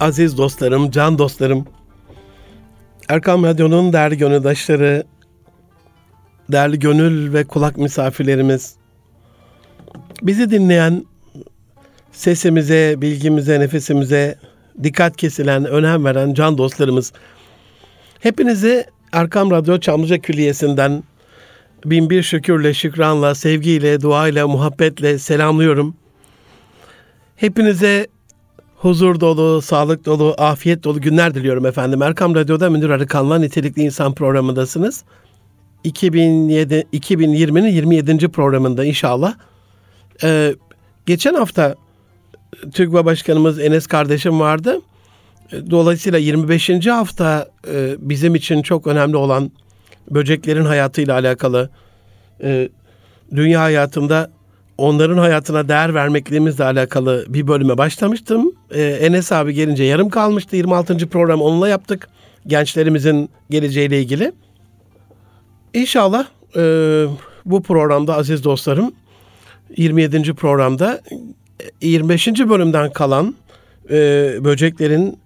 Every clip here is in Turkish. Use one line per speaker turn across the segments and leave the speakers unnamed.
Aziz dostlarım, can dostlarım, Erkam Radyo'nun değerli gönüldaşları, değerli gönül ve kulak misafirlerimiz, bizi dinleyen, sesimize, bilgimize, nefesimize dikkat kesilen, önem veren can dostlarımız, hepinizi Erkam Radyo Çamlıca Külliyesi'nden bin bir şükürle, şükranla, sevgiyle, duayla, muhabbetle selamlıyorum. Hepinize huzur dolu, sağlık dolu, afiyet dolu günler diliyorum efendim. Erkam Radyo'da Münir Arıkan'la Nitelikli İnsan programındasınız. 2007, 2020'nin 27. programında inşallah. Ee, geçen hafta TÜGVA Başkanımız Enes kardeşim vardı. Dolayısıyla 25. hafta e, bizim için çok önemli olan böceklerin hayatıyla alakalı, e, dünya hayatında onların hayatına değer vermekliğimizle alakalı bir bölüme başlamıştım. Ee, Enes abi gelince yarım kalmıştı. 26. program onunla yaptık. Gençlerimizin geleceğiyle ilgili. İnşallah e, bu programda aziz dostlarım 27. programda 25. bölümden kalan e, böceklerin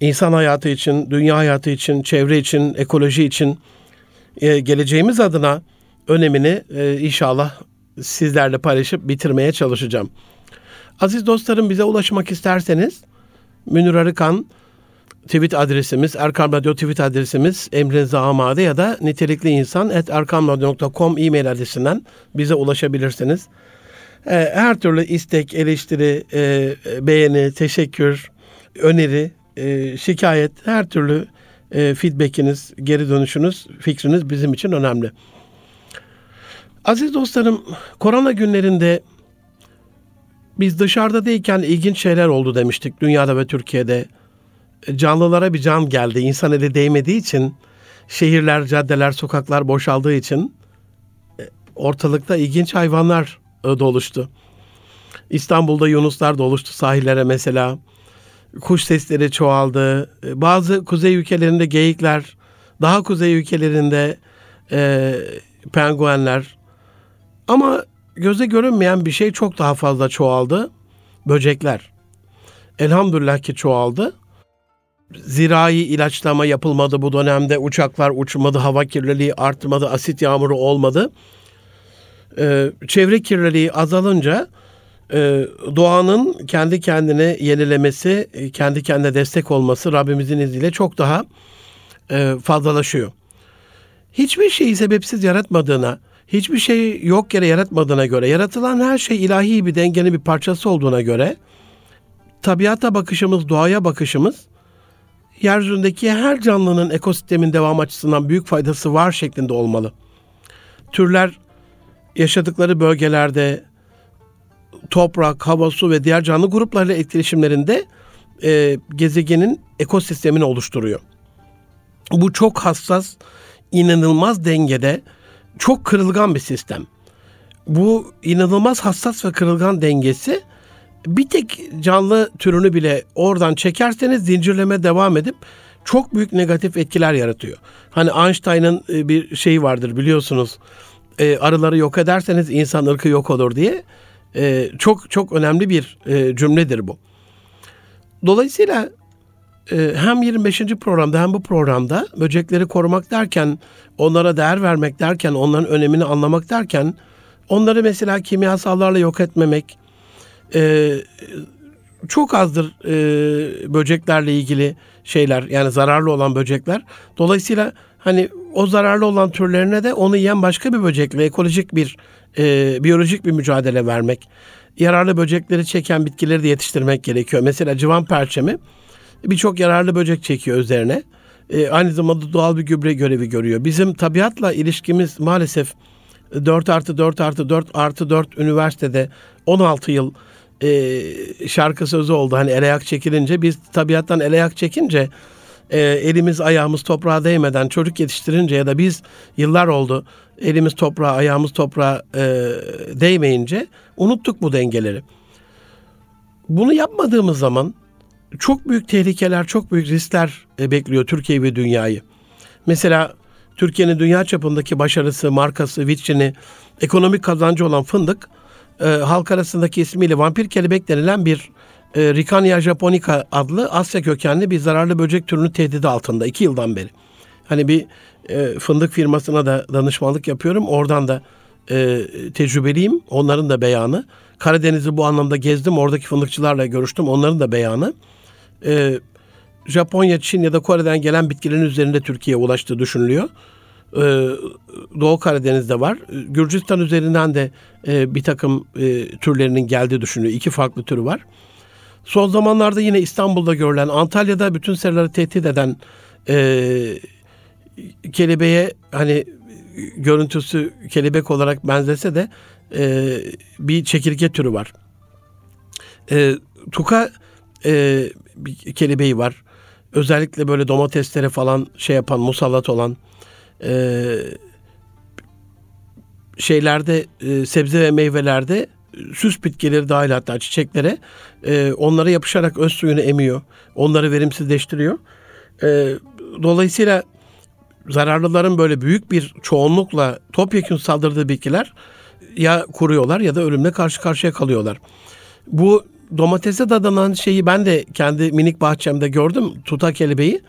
insan hayatı için, dünya hayatı için, çevre için, ekoloji için e, geleceğimiz adına önemini e, inşallah sizlerle paylaşıp bitirmeye çalışacağım. Aziz dostlarım bize ulaşmak isterseniz Münir Arıkan tweet adresimiz, Erkam Radyo tweet adresimiz emrinize amade ya da nitelikli insan at erkamradyo.com e-mail adresinden bize ulaşabilirsiniz. Ee, her türlü istek, eleştiri, e, beğeni, teşekkür, öneri, e, şikayet, her türlü e, feedbackiniz, geri dönüşünüz, fikriniz bizim için önemli. Aziz dostlarım, korona günlerinde biz dışarıda değilken ilginç şeyler oldu demiştik dünyada ve Türkiye'de. Canlılara bir can geldi. İnsan eli değmediği için, şehirler, caddeler, sokaklar boşaldığı için e, ortalıkta ilginç hayvanlar e, doluştu. İstanbul'da yunuslar doluştu sahillere mesela. Kuş sesleri çoğaldı. E, bazı kuzey ülkelerinde geyikler, daha kuzey ülkelerinde e, penguenler, ama göze görünmeyen bir şey çok daha fazla çoğaldı. Böcekler. Elhamdülillah ki çoğaldı. Zirai ilaçlama yapılmadı bu dönemde. Uçaklar uçmadı, hava kirliliği artmadı, asit yağmuru olmadı. Ee, çevre kirliliği azalınca e, doğanın kendi kendine yenilemesi, kendi kendine destek olması Rabbimizin izniyle çok daha e, fazlalaşıyor. Hiçbir şeyi sebepsiz yaratmadığına, hiçbir şey yok yere yaratmadığına göre, yaratılan her şey ilahi bir dengenin bir parçası olduğuna göre tabiata bakışımız, doğaya bakışımız yeryüzündeki her canlının ekosistemin devam açısından büyük faydası var şeklinde olmalı. Türler yaşadıkları bölgelerde toprak, hava, su ve diğer canlı gruplarıyla etkileşimlerinde e, gezegenin ekosistemini oluşturuyor. Bu çok hassas, inanılmaz dengede çok kırılgan bir sistem. Bu inanılmaz hassas ve kırılgan dengesi bir tek canlı türünü bile oradan çekerseniz zincirleme devam edip çok büyük negatif etkiler yaratıyor. Hani Einstein'ın e, bir şeyi vardır biliyorsunuz. E, arıları yok ederseniz insan ırkı yok olur diye. E, çok çok önemli bir cümledir bu. Dolayısıyla hem 25. programda hem bu programda böcekleri korumak derken, onlara değer vermek derken, onların önemini anlamak derken, onları mesela kimyasallarla yok etmemek, e, çok azdır e, böceklerle ilgili şeyler yani zararlı olan böcekler. Dolayısıyla hani o zararlı olan türlerine de onu yiyen başka bir böcekle ekolojik bir biyolojik bir mücadele vermek. Yararlı böcekleri çeken bitkileri de yetiştirmek gerekiyor. Mesela civan perçemi birçok yararlı böcek çekiyor üzerine. E, aynı zamanda doğal bir gübre görevi görüyor. Bizim tabiatla ilişkimiz maalesef 4 artı 4 artı 4 artı 4 üniversitede 16 yıl e, şarkı sözü oldu. Hani el ayak çekilince biz tabiattan el ayak çekince e, elimiz ayağımız toprağa değmeden çocuk yetiştirince ya da biz yıllar oldu elimiz toprağa ayağımız toprağa e, değmeyince unuttuk bu dengeleri. Bunu yapmadığımız zaman çok büyük tehlikeler, çok büyük riskler e, bekliyor Türkiye ve dünyayı. Mesela Türkiye'nin dünya çapındaki başarısı, markası, vitrini, ekonomik kazancı olan fındık e, halk arasındaki ismiyle vampir kelebek denilen bir e, Ricania japonica adlı Asya kökenli bir zararlı böcek türünü tehdidi altında iki yıldan beri. Hani bir e, fındık firmasına da danışmanlık yapıyorum. Oradan da e, tecrübeliyim. Onların da beyanı. Karadeniz'i bu anlamda gezdim. Oradaki fındıkçılarla görüştüm. Onların da beyanı. E, Japonya, Çin ya da Kore'den gelen bitkilerin üzerinde Türkiye'ye ulaştığı düşünülüyor. E, Doğu Karadeniz'de var. Gürcistan üzerinden de e, bir takım e, türlerinin geldiği düşünülüyor. İki farklı türü var. Son zamanlarda yine İstanbul'da görülen, Antalya'da bütün serileri tehdit eden e, kelebeğe hani görüntüsü kelebek olarak benzese de e, bir çekirge türü var. E, tuka e, bir kelebeği var. Özellikle böyle domateslere falan şey yapan, musallat olan e, şeylerde, e, sebze ve meyvelerde süs bitkileri dahil hatta çiçeklere e, onlara yapışarak öz suyunu emiyor. Onları verimsizleştiriyor. E, dolayısıyla zararlıların böyle büyük bir çoğunlukla topyekun saldırdığı bitkiler ya kuruyorlar ya da ölümle karşı karşıya kalıyorlar. Bu domatese dadanan şeyi ben de kendi minik bahçemde gördüm. Tuta kelebeği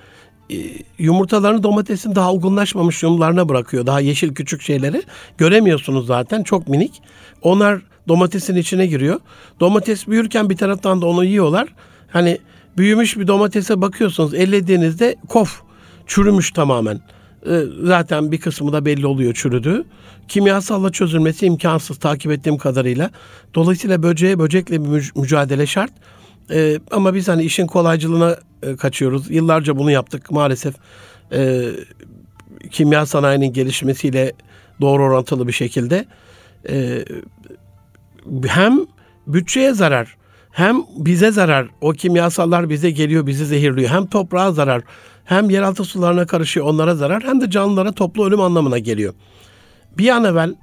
e, yumurtalarını domatesin daha olgunlaşmamış yumrularına bırakıyor. Daha yeşil küçük şeyleri göremiyorsunuz zaten çok minik. Onlar domatesin içine giriyor. Domates büyürken bir taraftan da onu yiyorlar. Hani büyümüş bir domatese bakıyorsunuz ellediğinizde kof çürümüş tamamen. Ee, zaten bir kısmı da belli oluyor çürüdüğü. Kimyasalla çözülmesi imkansız takip ettiğim kadarıyla. Dolayısıyla böceğe böcekle bir mücadele şart. Ee, ama biz hani işin kolaycılığına e, kaçıyoruz. Yıllarca bunu yaptık maalesef. E, kimya sanayinin gelişmesiyle doğru orantılı bir şekilde. E, hem bütçeye zarar hem bize zarar. O kimyasallar bize geliyor, bizi zehirliyor. Hem toprağa zarar, hem yeraltı sularına karışıyor, onlara zarar. Hem de canlılara toplu ölüm anlamına geliyor. Bir an evvel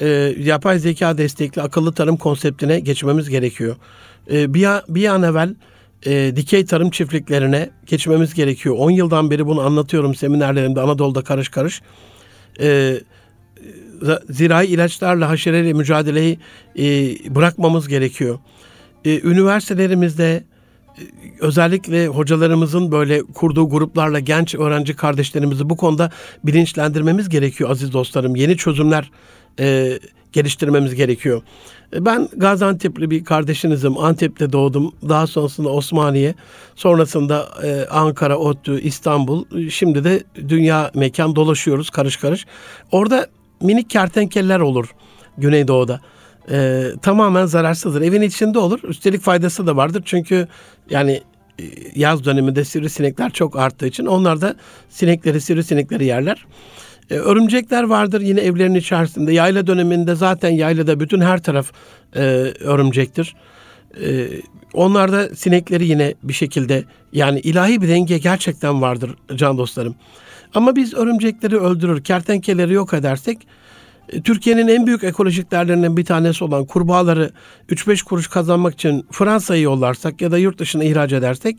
e, yapay zeka destekli akıllı tarım konseptine geçmemiz gerekiyor. E, bir, bir an evvel e, dikey tarım çiftliklerine geçmemiz gerekiyor. 10 yıldan beri bunu anlatıyorum seminerlerimde Anadolu'da karış karış. E, zirai ilaçlarla haşereyle mücadeleyi e, bırakmamız gerekiyor. E, üniversitelerimizde özellikle hocalarımızın böyle kurduğu gruplarla genç öğrenci kardeşlerimizi bu konuda bilinçlendirmemiz gerekiyor aziz dostlarım. Yeni çözümler e, geliştirmemiz gerekiyor. E, ben Gaziantep'li bir kardeşinizim. Antep'te doğdum. Daha sonrasında Osmaniye. Sonrasında e, Ankara, ODTÜ, İstanbul. Şimdi de dünya mekan dolaşıyoruz karış karış. Orada minik kertenkeleler olur Güneydoğu'da. E, tamamen zararsızdır. Evin içinde olur. Üstelik faydası da vardır. Çünkü yani e, yaz döneminde sivrisinekler çok arttığı için onlar da sinekleri, sivrisinekleri yerler. E, örümcekler vardır yine evlerin içerisinde. Yayla döneminde zaten yaylada bütün her taraf e, örümcektir. E, onlar da sinekleri yine bir şekilde yani ilahi bir denge gerçekten vardır can dostlarım. Ama biz örümcekleri öldürür, kertenkeleri yok edersek Türkiye'nin en büyük ekolojik değerlerinden bir tanesi olan kurbağaları 3-5 kuruş kazanmak için Fransa'yı yollarsak ya da yurt dışına ihraç edersek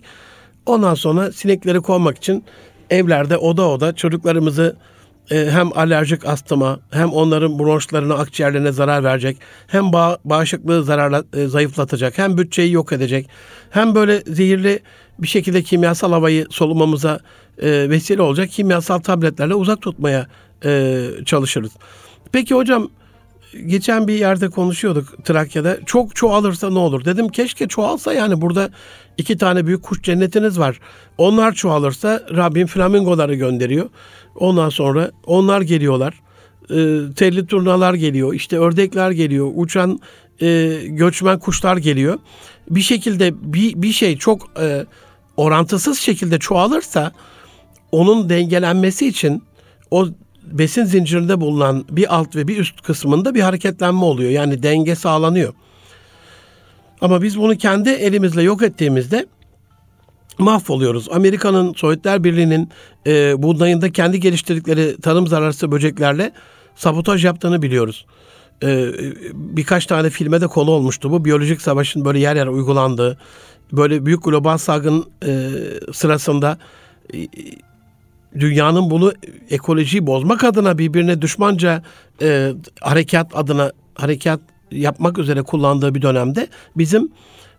ondan sonra sinekleri kovmak için evlerde oda oda çocuklarımızı e, hem alerjik astıma hem onların bronşlarına, akciğerlerine zarar verecek, hem bağ, bağışıklığı zararla, e, zayıflatacak, hem bütçeyi yok edecek, hem böyle zehirli bir şekilde kimyasal havayı solumamıza e, vesile olacak kimyasal tabletlerle uzak tutmaya e, çalışırız. Peki hocam geçen bir yerde konuşuyorduk Trakya'da. Çok çoğalırsa ne olur? Dedim keşke çoğalsa yani burada iki tane büyük kuş cennetiniz var. Onlar çoğalırsa Rabbim flamingoları gönderiyor. Ondan sonra onlar geliyorlar. E, telli turnalar geliyor. işte ördekler geliyor. Uçan e, göçmen kuşlar geliyor. Bir şekilde bir, bir şey çok e, orantısız şekilde çoğalırsa onun dengelenmesi için o besin zincirinde bulunan bir alt ve bir üst kısmında bir hareketlenme oluyor. Yani denge sağlanıyor. Ama biz bunu kendi elimizle yok ettiğimizde mahvoluyoruz. Amerika'nın Sovyetler Birliği'nin e, buğdayında kendi geliştirdikleri tarım zararsız böceklerle sabotaj yaptığını biliyoruz. E, birkaç tane filme de konu olmuştu bu. Biyolojik savaşın böyle yer yer uygulandığı, böyle büyük global salgın e, sırasında e, dünyanın bunu ekolojiyi bozmak adına birbirine düşmanca e, harekat adına harekat yapmak üzere kullandığı bir dönemde bizim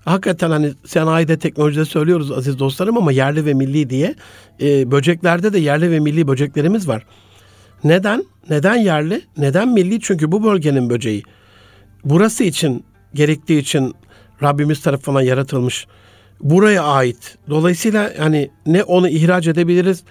hakikaten hani sanayide teknolojide söylüyoruz aziz dostlarım ama yerli ve milli diye e, böceklerde de yerli ve milli böceklerimiz var. Neden? Neden yerli? Neden milli? Çünkü bu bölgenin böceği. Burası için gerektiği için Rabbimiz tarafından yaratılmış. Buraya ait. Dolayısıyla hani ne onu ihraç edebiliriz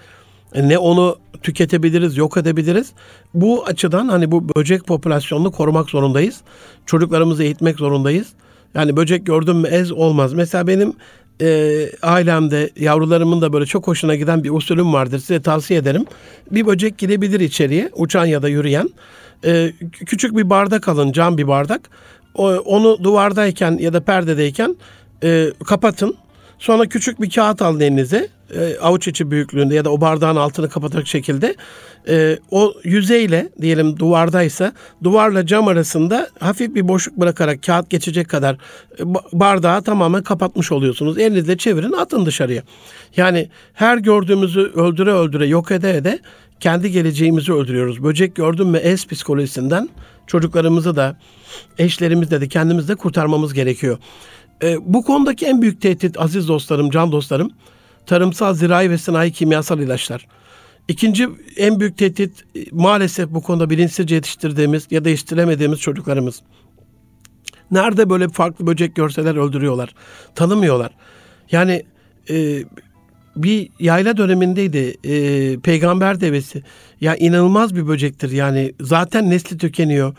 ne onu tüketebiliriz, yok edebiliriz. Bu açıdan hani bu böcek popülasyonunu korumak zorundayız. Çocuklarımızı eğitmek zorundayız. Yani böcek gördüm mü ez olmaz. Mesela benim e, ailemde yavrularımın da böyle çok hoşuna giden bir usulüm vardır. Size tavsiye ederim. Bir böcek girebilir içeriye uçan ya da yürüyen. E, küçük bir bardak alın cam bir bardak. O, onu duvardayken ya da perdedeyken e, kapatın. Sonra küçük bir kağıt alın elinize e, avuç içi büyüklüğünde ya da o bardağın altını kapatacak şekilde e, o yüzeyle diyelim duvardaysa duvarla cam arasında hafif bir boşluk bırakarak kağıt geçecek kadar e, bardağı tamamen kapatmış oluyorsunuz. Elinizle çevirin atın dışarıya. Yani her gördüğümüzü öldüre öldüre yok ede ede kendi geleceğimizi öldürüyoruz. Böcek gördüm mü es psikolojisinden çocuklarımızı da eşlerimizle de kendimizi de kurtarmamız gerekiyor. E, bu konudaki en büyük tehdit aziz dostlarım, can dostlarım tarımsal, zirai ve sanayi kimyasal ilaçlar. İkinci en büyük tehdit maalesef bu konuda bilinçsizce yetiştirdiğimiz ya da yetiştiremediğimiz çocuklarımız. Nerede böyle farklı böcek görseler öldürüyorlar. Tanımıyorlar. Yani e, bir yayla dönemindeydi e, peygamber devesi. Ya inanılmaz bir böcektir yani zaten nesli tükeniyor.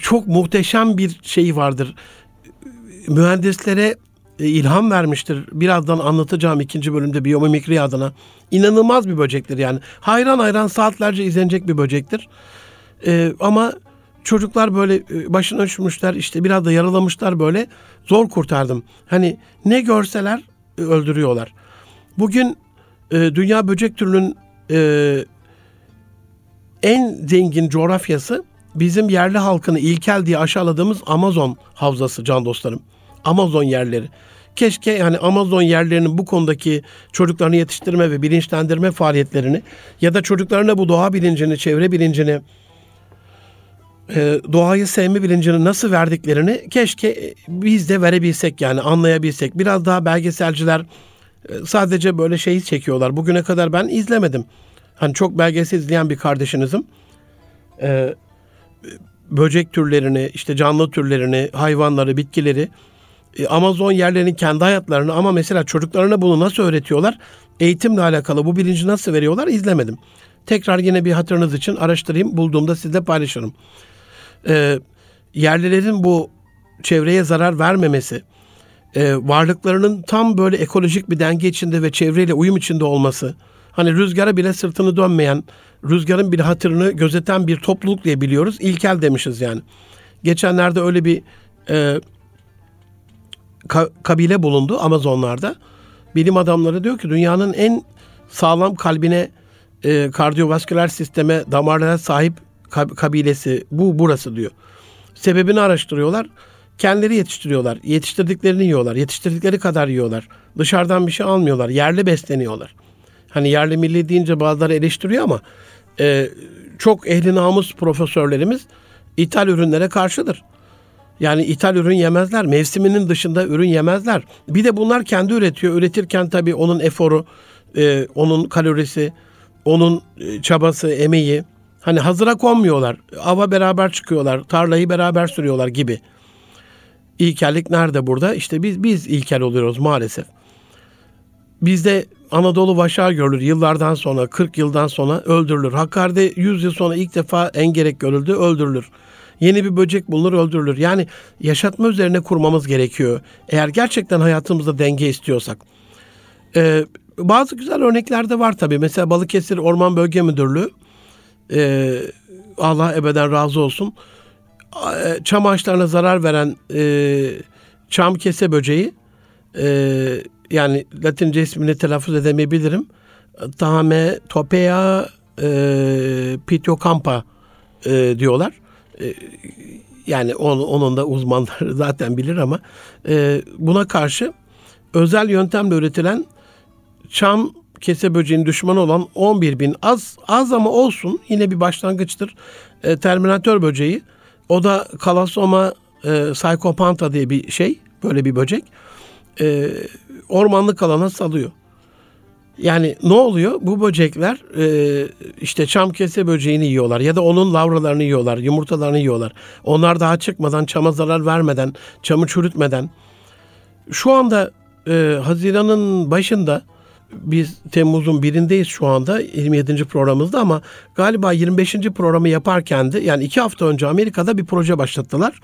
Çok muhteşem bir şey vardır. Mühendislere e, ilham vermiştir. Birazdan anlatacağım ikinci bölümde biyomimikri adına. İnanılmaz bir böcektir yani. Hayran hayran saatlerce izlenecek bir böcektir. Ee, ama çocuklar böyle e, başına üşmüşler işte biraz da yaralamışlar böyle zor kurtardım. Hani ne görseler e, öldürüyorlar. Bugün e, dünya böcek türünün e, en zengin coğrafyası bizim yerli halkını ilkel diye aşağıladığımız Amazon havzası can dostlarım. Amazon yerleri. Keşke yani Amazon yerlerinin bu konudaki çocuklarını yetiştirme ve bilinçlendirme faaliyetlerini ya da çocuklarına bu doğa bilincini, çevre bilincini, e, doğayı sevme bilincini nasıl verdiklerini keşke biz de verebilsek yani anlayabilsek. Biraz daha belgeselciler e, sadece böyle şeyi çekiyorlar. Bugüne kadar ben izlemedim. Hani çok belgesel izleyen bir kardeşinizim. Ee, böcek türlerini, işte canlı türlerini, hayvanları, bitkileri e, Amazon yerlerinin kendi hayatlarını ama mesela çocuklarına bunu nasıl öğretiyorlar? Eğitimle alakalı bu bilinci nasıl veriyorlar? İzlemedim. Tekrar yine bir hatırınız için araştırayım. Bulduğumda sizle paylaşırım. Ee, yerlilerin bu çevreye zarar vermemesi, e, varlıklarının tam böyle ekolojik bir denge içinde ve çevreyle uyum içinde olması, hani rüzgara bile sırtını dönmeyen, rüzgarın bir hatırını gözeten bir topluluk diye biliyoruz. İlkel demişiz yani. Geçenlerde öyle bir e, ka- kabile bulundu Amazonlarda. Bilim adamları diyor ki dünyanın en sağlam kalbine, e, kardiyovasküler sisteme, damarlara sahip kabilesi bu burası diyor. Sebebini araştırıyorlar. Kendileri yetiştiriyorlar. Yetiştirdiklerini yiyorlar. Yetiştirdikleri kadar yiyorlar. Dışarıdan bir şey almıyorlar. Yerli besleniyorlar. Hani yerli milli deyince bazıları eleştiriyor ama e, çok ehli namus profesörlerimiz ithal ürünlere karşıdır. Yani ithal ürün yemezler. Mevsiminin dışında ürün yemezler. Bir de bunlar kendi üretiyor. Üretirken tabii onun eforu, e, onun kalorisi, onun e, çabası, emeği. Hani hazıra konmuyorlar. Ava beraber çıkıyorlar. Tarlayı beraber sürüyorlar gibi. İlkellik nerede burada? İşte biz biz ilkel oluyoruz maalesef. Bizde Anadolu vaşağı görülür yıllardan sonra, 40 yıldan sonra öldürülür. Hakkari'de 100 yıl sonra ilk defa engerek görüldü, öldürülür. Yeni bir böcek bulunur öldürülür. Yani yaşatma üzerine kurmamız gerekiyor. Eğer gerçekten hayatımızda denge istiyorsak. Ee, bazı güzel örnekler de var tabii. Mesela Balıkesir Orman Bölge Müdürlüğü e, Allah ebeden razı olsun. E, çam ağaçlarına zarar veren e, çam kese böceği e, yani Latince ismini telaffuz edemeyebilirim. Tahame topea e, pitocampa e, diyorlar. E, yani onu, onun da uzmanları zaten bilir ama e, buna karşı özel yöntemle üretilen çam kese böceğinin düşmanı olan 11 bin az az ama olsun yine bir başlangıçtır. E, Terminator böceği o da kalasoma e, Psychopantha diye bir şey, böyle bir böcek. E, ormanlık alana salıyor. Yani ne oluyor? Bu böcekler e, işte çam kese böceğini yiyorlar ya da onun lavralarını yiyorlar, yumurtalarını yiyorlar. Onlar daha çıkmadan, çama zarar vermeden, çamı çürütmeden. Şu anda e, Haziran'ın başında biz Temmuz'un birindeyiz şu anda 27. programımızda ama galiba 25. programı yaparken de yani iki hafta önce Amerika'da bir proje başlattılar.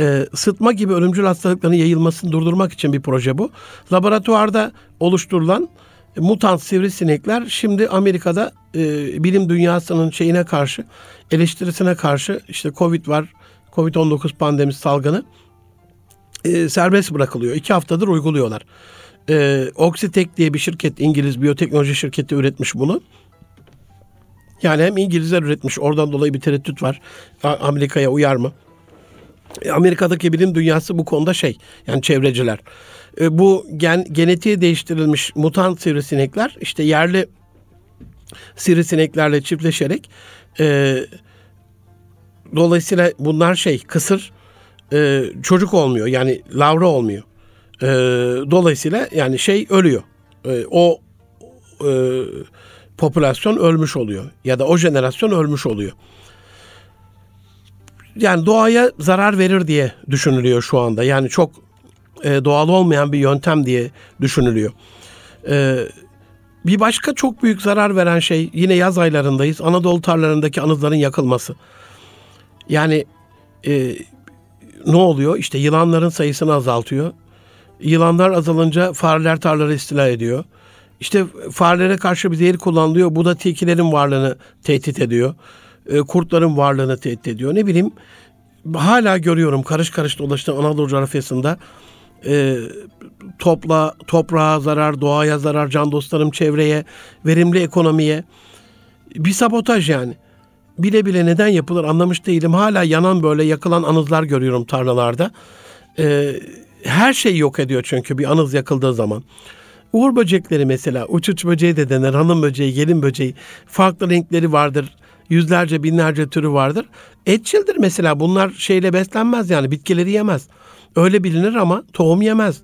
E, sıtma gibi ölümcül hastalıkların yayılmasını durdurmak için bir proje bu. Laboratuvarda oluşturulan mutant sivrisinekler şimdi Amerika'da e, bilim dünyasının şeyine karşı, eleştirisine karşı işte Covid var, Covid-19 pandemisi salgını e, serbest bırakılıyor. İki haftadır uyguluyorlar. E, Oxitec diye bir şirket, İngiliz biyoteknoloji şirketi üretmiş bunu. Yani hem İngilizler üretmiş, oradan dolayı bir tereddüt var. Amerika'ya uyar mı? E, Amerika'daki bilim dünyası bu konuda şey, yani çevreciler. E, bu gen, genetiği değiştirilmiş mutant sivrisinekler işte yerli sivrisineklerle çiftleşerek e, dolayısıyla bunlar şey kısır e, çocuk olmuyor yani lavra olmuyor. E, dolayısıyla yani şey ölüyor. E, o e, popülasyon ölmüş oluyor ya da o jenerasyon ölmüş oluyor. Yani doğaya zarar verir diye düşünülüyor şu anda. Yani çok e, doğal olmayan bir yöntem diye düşünülüyor. E, bir başka çok büyük zarar veren şey yine yaz aylarındayız. Anadolu tarlalarındaki anızların yakılması. Yani e, ne oluyor? İşte yılanların sayısını azaltıyor. Yılanlar azalınca fareler tarlaları istila ediyor. İşte farelere karşı bir zehir kullanılıyor. Bu da tilkilerin varlığını tehdit ediyor. E, kurtların varlığını tehdit ediyor. Ne bileyim hala görüyorum karış karış dolaştığım Anadolu coğrafyasında e, topla, toprağa zarar, doğaya zarar, can dostlarım çevreye, verimli ekonomiye bir sabotaj yani. Bile bile neden yapılır anlamış değilim. Hala yanan böyle yakılan anızlar görüyorum tarlalarda. E, her şey yok ediyor çünkü bir anız yakıldığı zaman. Uğur böcekleri mesela uç uç böceği de denir, hanım böceği, gelin böceği. Farklı renkleri vardır. Yüzlerce binlerce türü vardır. Etçildir mesela bunlar şeyle beslenmez yani bitkileri yemez. Öyle bilinir ama tohum yemez.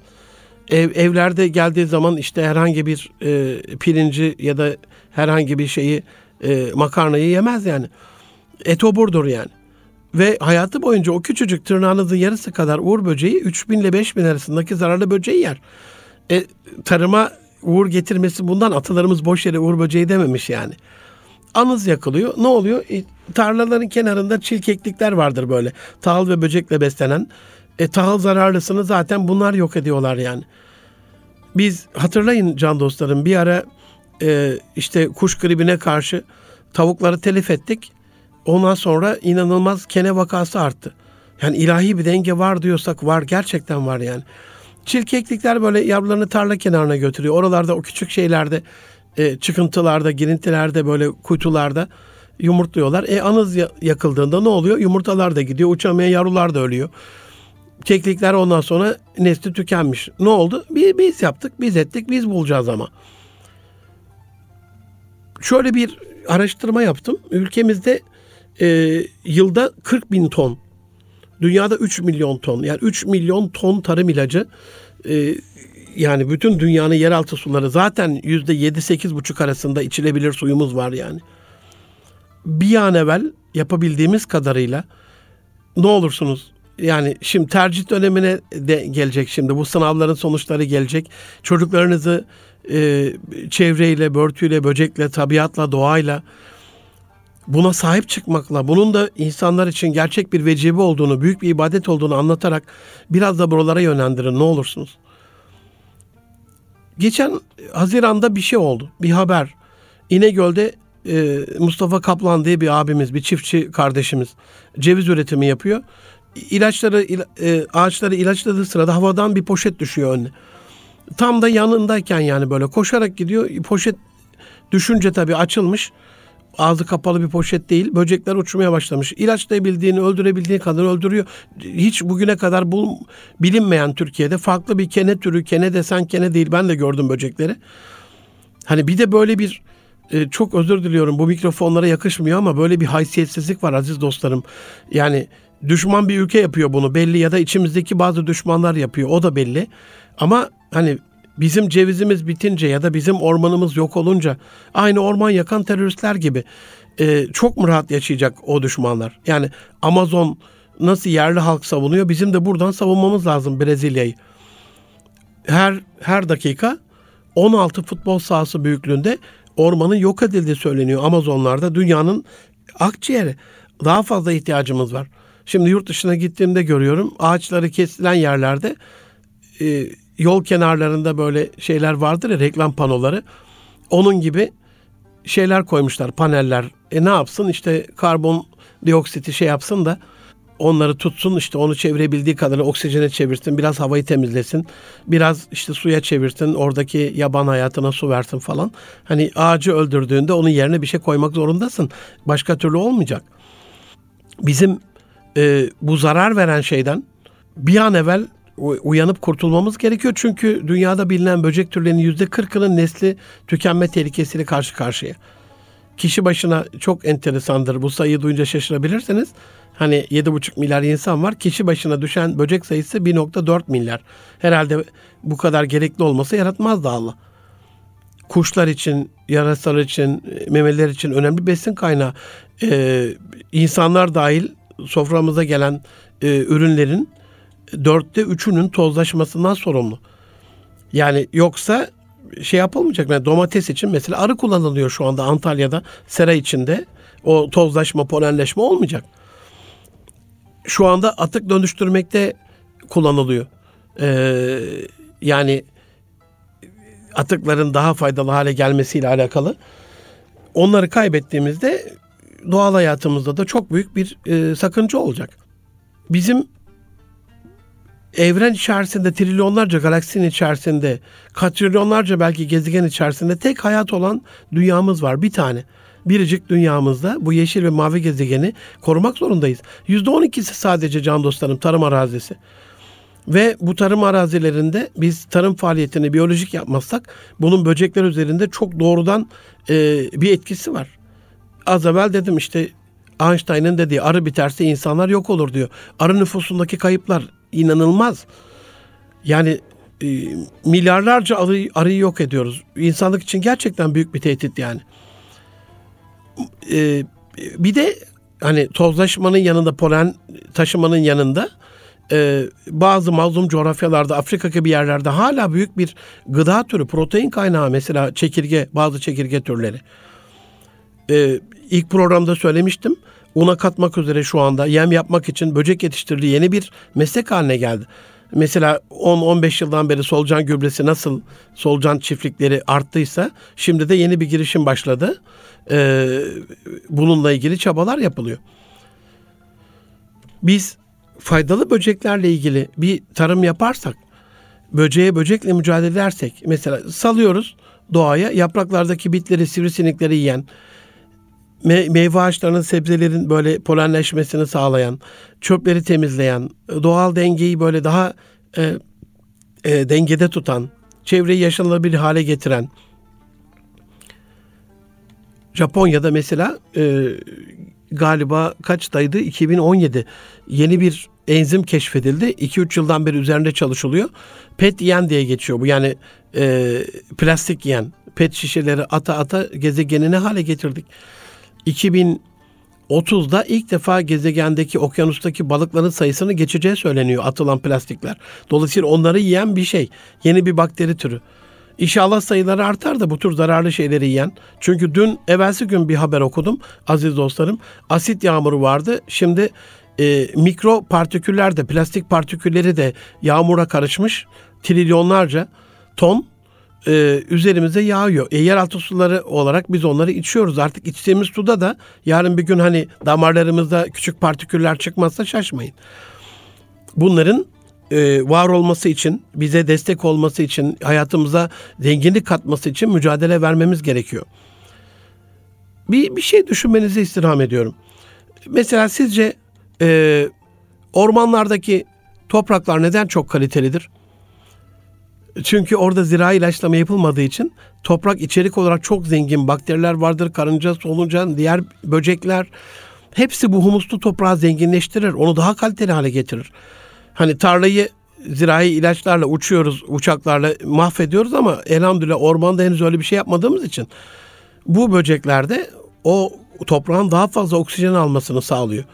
Ev, evlerde geldiği zaman işte herhangi bir e, pirinci ya da herhangi bir şeyi e, makarnayı yemez yani. Etoburdur yani. Ve hayatı boyunca o küçücük tırnağınızın yarısı kadar uğur böceği 3000 ile 5000 arasındaki zararlı böceği yer. E, tarıma uğur getirmesi bundan atalarımız boş yere uğur böceği dememiş yani. Anız yakılıyor. Ne oluyor? E, tarlaların kenarında çilkeklikler vardır böyle. Tahıl ve böcekle beslenen. E, tahıl zararlısını zaten bunlar yok ediyorlar yani. Biz hatırlayın can dostlarım bir ara e, işte kuş gribine karşı tavukları telif ettik. Ondan sonra inanılmaz kene vakası arttı. Yani ilahi bir denge var diyorsak var gerçekten var yani. Çilkeklikler böyle yavrularını tarla kenarına götürüyor. Oralarda o küçük şeylerde e, çıkıntılarda, girintilerde böyle kuytularda yumurtluyorlar. E anız yakıldığında ne oluyor? Yumurtalar da gidiyor. Uçamayan yavrular da ölüyor. Keklikler ondan sonra nesli tükenmiş. Ne oldu? Biz, biz yaptık, biz ettik, biz bulacağız ama. Şöyle bir araştırma yaptım. Ülkemizde e, yılda 40 bin ton, dünyada 3 milyon ton, yani 3 milyon ton tarım ilacı e, yani bütün dünyanın yeraltı suları zaten yüzde yedi sekiz buçuk arasında içilebilir suyumuz var yani. Bir an evvel yapabildiğimiz kadarıyla ne olursunuz yani şimdi tercih dönemine de gelecek şimdi bu sınavların sonuçları gelecek. Çocuklarınızı e, çevreyle, börtüyle, böcekle, tabiatla, doğayla buna sahip çıkmakla, bunun da insanlar için gerçek bir vecibe olduğunu, büyük bir ibadet olduğunu anlatarak biraz da buralara yönlendirin ne olursunuz. Geçen Haziran'da bir şey oldu. Bir haber. İnegöl'de e, Mustafa Kaplan diye bir abimiz, bir çiftçi kardeşimiz ceviz üretimi yapıyor. İlaçları, ila, e, ağaçları ilaçladığı sırada havadan bir poşet düşüyor önüne. Tam da yanındayken yani böyle koşarak gidiyor. Poşet düşünce tabii açılmış ağzı kapalı bir poşet değil. Böcekler uçmaya başlamış. İlaçlayabildiğini, öldürebildiği kadar öldürüyor. Hiç bugüne kadar bul, bilinmeyen Türkiye'de farklı bir kene türü, kene desen kene değil. Ben de gördüm böcekleri. Hani bir de böyle bir e, çok özür diliyorum bu mikrofonlara yakışmıyor ama böyle bir haysiyetsizlik var aziz dostlarım. Yani düşman bir ülke yapıyor bunu belli ya da içimizdeki bazı düşmanlar yapıyor o da belli. Ama hani bizim cevizimiz bitince ya da bizim ormanımız yok olunca aynı orman yakan teröristler gibi e, çok mu rahat yaşayacak o düşmanlar? Yani Amazon nasıl yerli halk savunuyor bizim de buradan savunmamız lazım Brezilya'yı. Her her dakika 16 futbol sahası büyüklüğünde ormanın yok edildiği söyleniyor Amazonlarda. Dünyanın akciğeri. Daha fazla ihtiyacımız var. Şimdi yurt dışına gittiğimde görüyorum ağaçları kesilen yerlerde e, yol kenarlarında böyle şeyler vardır ya reklam panoları. Onun gibi şeyler koymuşlar paneller. E ne yapsın işte karbon dioksiti şey yapsın da onları tutsun işte onu çevirebildiği kadar oksijene çevirsin, biraz havayı temizlesin, biraz işte suya çevirsin, oradaki yaban hayatına su versin falan. Hani ağacı öldürdüğünde onun yerine bir şey koymak zorundasın. Başka türlü olmayacak. Bizim e, bu zarar veren şeyden bir an evvel uyanıp kurtulmamız gerekiyor. Çünkü dünyada bilinen böcek türlerinin yüzde kırkının nesli tükenme tehlikesiyle karşı karşıya. Kişi başına çok enteresandır. Bu sayıyı duyunca şaşırabilirsiniz. Hani 7,5 milyar insan var. Kişi başına düşen böcek sayısı 1,4 milyar. Herhalde bu kadar gerekli olması yaratmaz da Allah. Kuşlar için, yarasalar için, memeler için önemli besin kaynağı. Ee, insanlar dahil soframıza gelen e, ürünlerin dörtte üçünün tozlaşmasından sorumlu. Yani yoksa şey yapılmayacak. Yani domates için mesela arı kullanılıyor şu anda Antalya'da sera içinde. O tozlaşma, polenleşme olmayacak. Şu anda atık dönüştürmekte kullanılıyor. Ee, yani atıkların daha faydalı hale gelmesiyle alakalı. Onları kaybettiğimizde doğal hayatımızda da çok büyük bir e, sakınca olacak. Bizim evren içerisinde trilyonlarca galaksinin içerisinde katrilyonlarca belki gezegen içerisinde tek hayat olan dünyamız var bir tane. Biricik dünyamızda bu yeşil ve mavi gezegeni korumak zorundayız. Yüzde on ikisi sadece can dostlarım tarım arazisi. Ve bu tarım arazilerinde biz tarım faaliyetini biyolojik yapmazsak bunun böcekler üzerinde çok doğrudan e, bir etkisi var. Az evvel dedim işte Einstein'ın dediği arı biterse insanlar yok olur diyor. Arı nüfusundaki kayıplar inanılmaz. Yani e, milyarlarca arı, arıyı yok ediyoruz. İnsanlık için gerçekten büyük bir tehdit yani. E, bir de hani tozlaşmanın yanında polen taşımanın yanında e, bazı mazlum coğrafyalarda Afrika gibi yerlerde hala büyük bir gıda türü protein kaynağı mesela çekirge bazı çekirge türleri. E, ilk programda söylemiştim una katmak üzere şu anda yem yapmak için böcek yetiştirdiği yeni bir meslek haline geldi. Mesela 10-15 yıldan beri solucan gübresi nasıl solucan çiftlikleri arttıysa şimdi de yeni bir girişim başladı. Ee, bununla ilgili çabalar yapılıyor. Biz faydalı böceklerle ilgili bir tarım yaparsak, böceğe böcekle mücadele edersek, mesela salıyoruz doğaya yapraklardaki bitleri, sivrisinekleri yiyen, me- meyve ağaçlarının, sebzelerin böyle polenleşmesini sağlayan, çöpleri temizleyen, doğal dengeyi böyle daha e, e, dengede tutan, çevreyi yaşanılabilir hale getiren, Japonya'da mesela e, galiba kaçtaydı? 2017 yeni bir enzim keşfedildi. 2-3 yıldan beri üzerinde çalışılıyor. PET yiyen diye geçiyor bu. Yani e, plastik yiyen. PET şişeleri ata ata gezegenini hale getirdik. 2030'da ilk defa gezegendeki okyanustaki balıkların sayısını geçeceği söyleniyor atılan plastikler. Dolayısıyla onları yiyen bir şey. Yeni bir bakteri türü. İnşallah sayıları artar da bu tür zararlı şeyleri yiyen. Çünkü dün evvelsi gün bir haber okudum aziz dostlarım. Asit yağmuru vardı. Şimdi e, mikro partiküller de plastik partikülleri de yağmura karışmış. Trilyonlarca ton e, üzerimize yağıyor. E, yeraltı suları olarak biz onları içiyoruz. Artık içtiğimiz suda da yarın bir gün hani damarlarımızda küçük partiküller çıkmazsa şaşmayın. Bunların e, var olması için, bize destek olması için, hayatımıza zenginlik katması için mücadele vermemiz gerekiyor. Bir, bir şey düşünmenizi istirham ediyorum. Mesela sizce e, ormanlardaki topraklar neden çok kalitelidir? Çünkü orada zira ilaçlama yapılmadığı için toprak içerik olarak çok zengin bakteriler vardır. Karınca, solucan, diğer böcekler Hepsi bu humuslu toprağı zenginleştirir. Onu daha kaliteli hale getirir. Hani tarlayı zirai ilaçlarla uçuyoruz, uçaklarla mahvediyoruz ama elhamdülillah ormanda henüz öyle bir şey yapmadığımız için bu böceklerde o toprağın daha fazla oksijen almasını sağlıyor.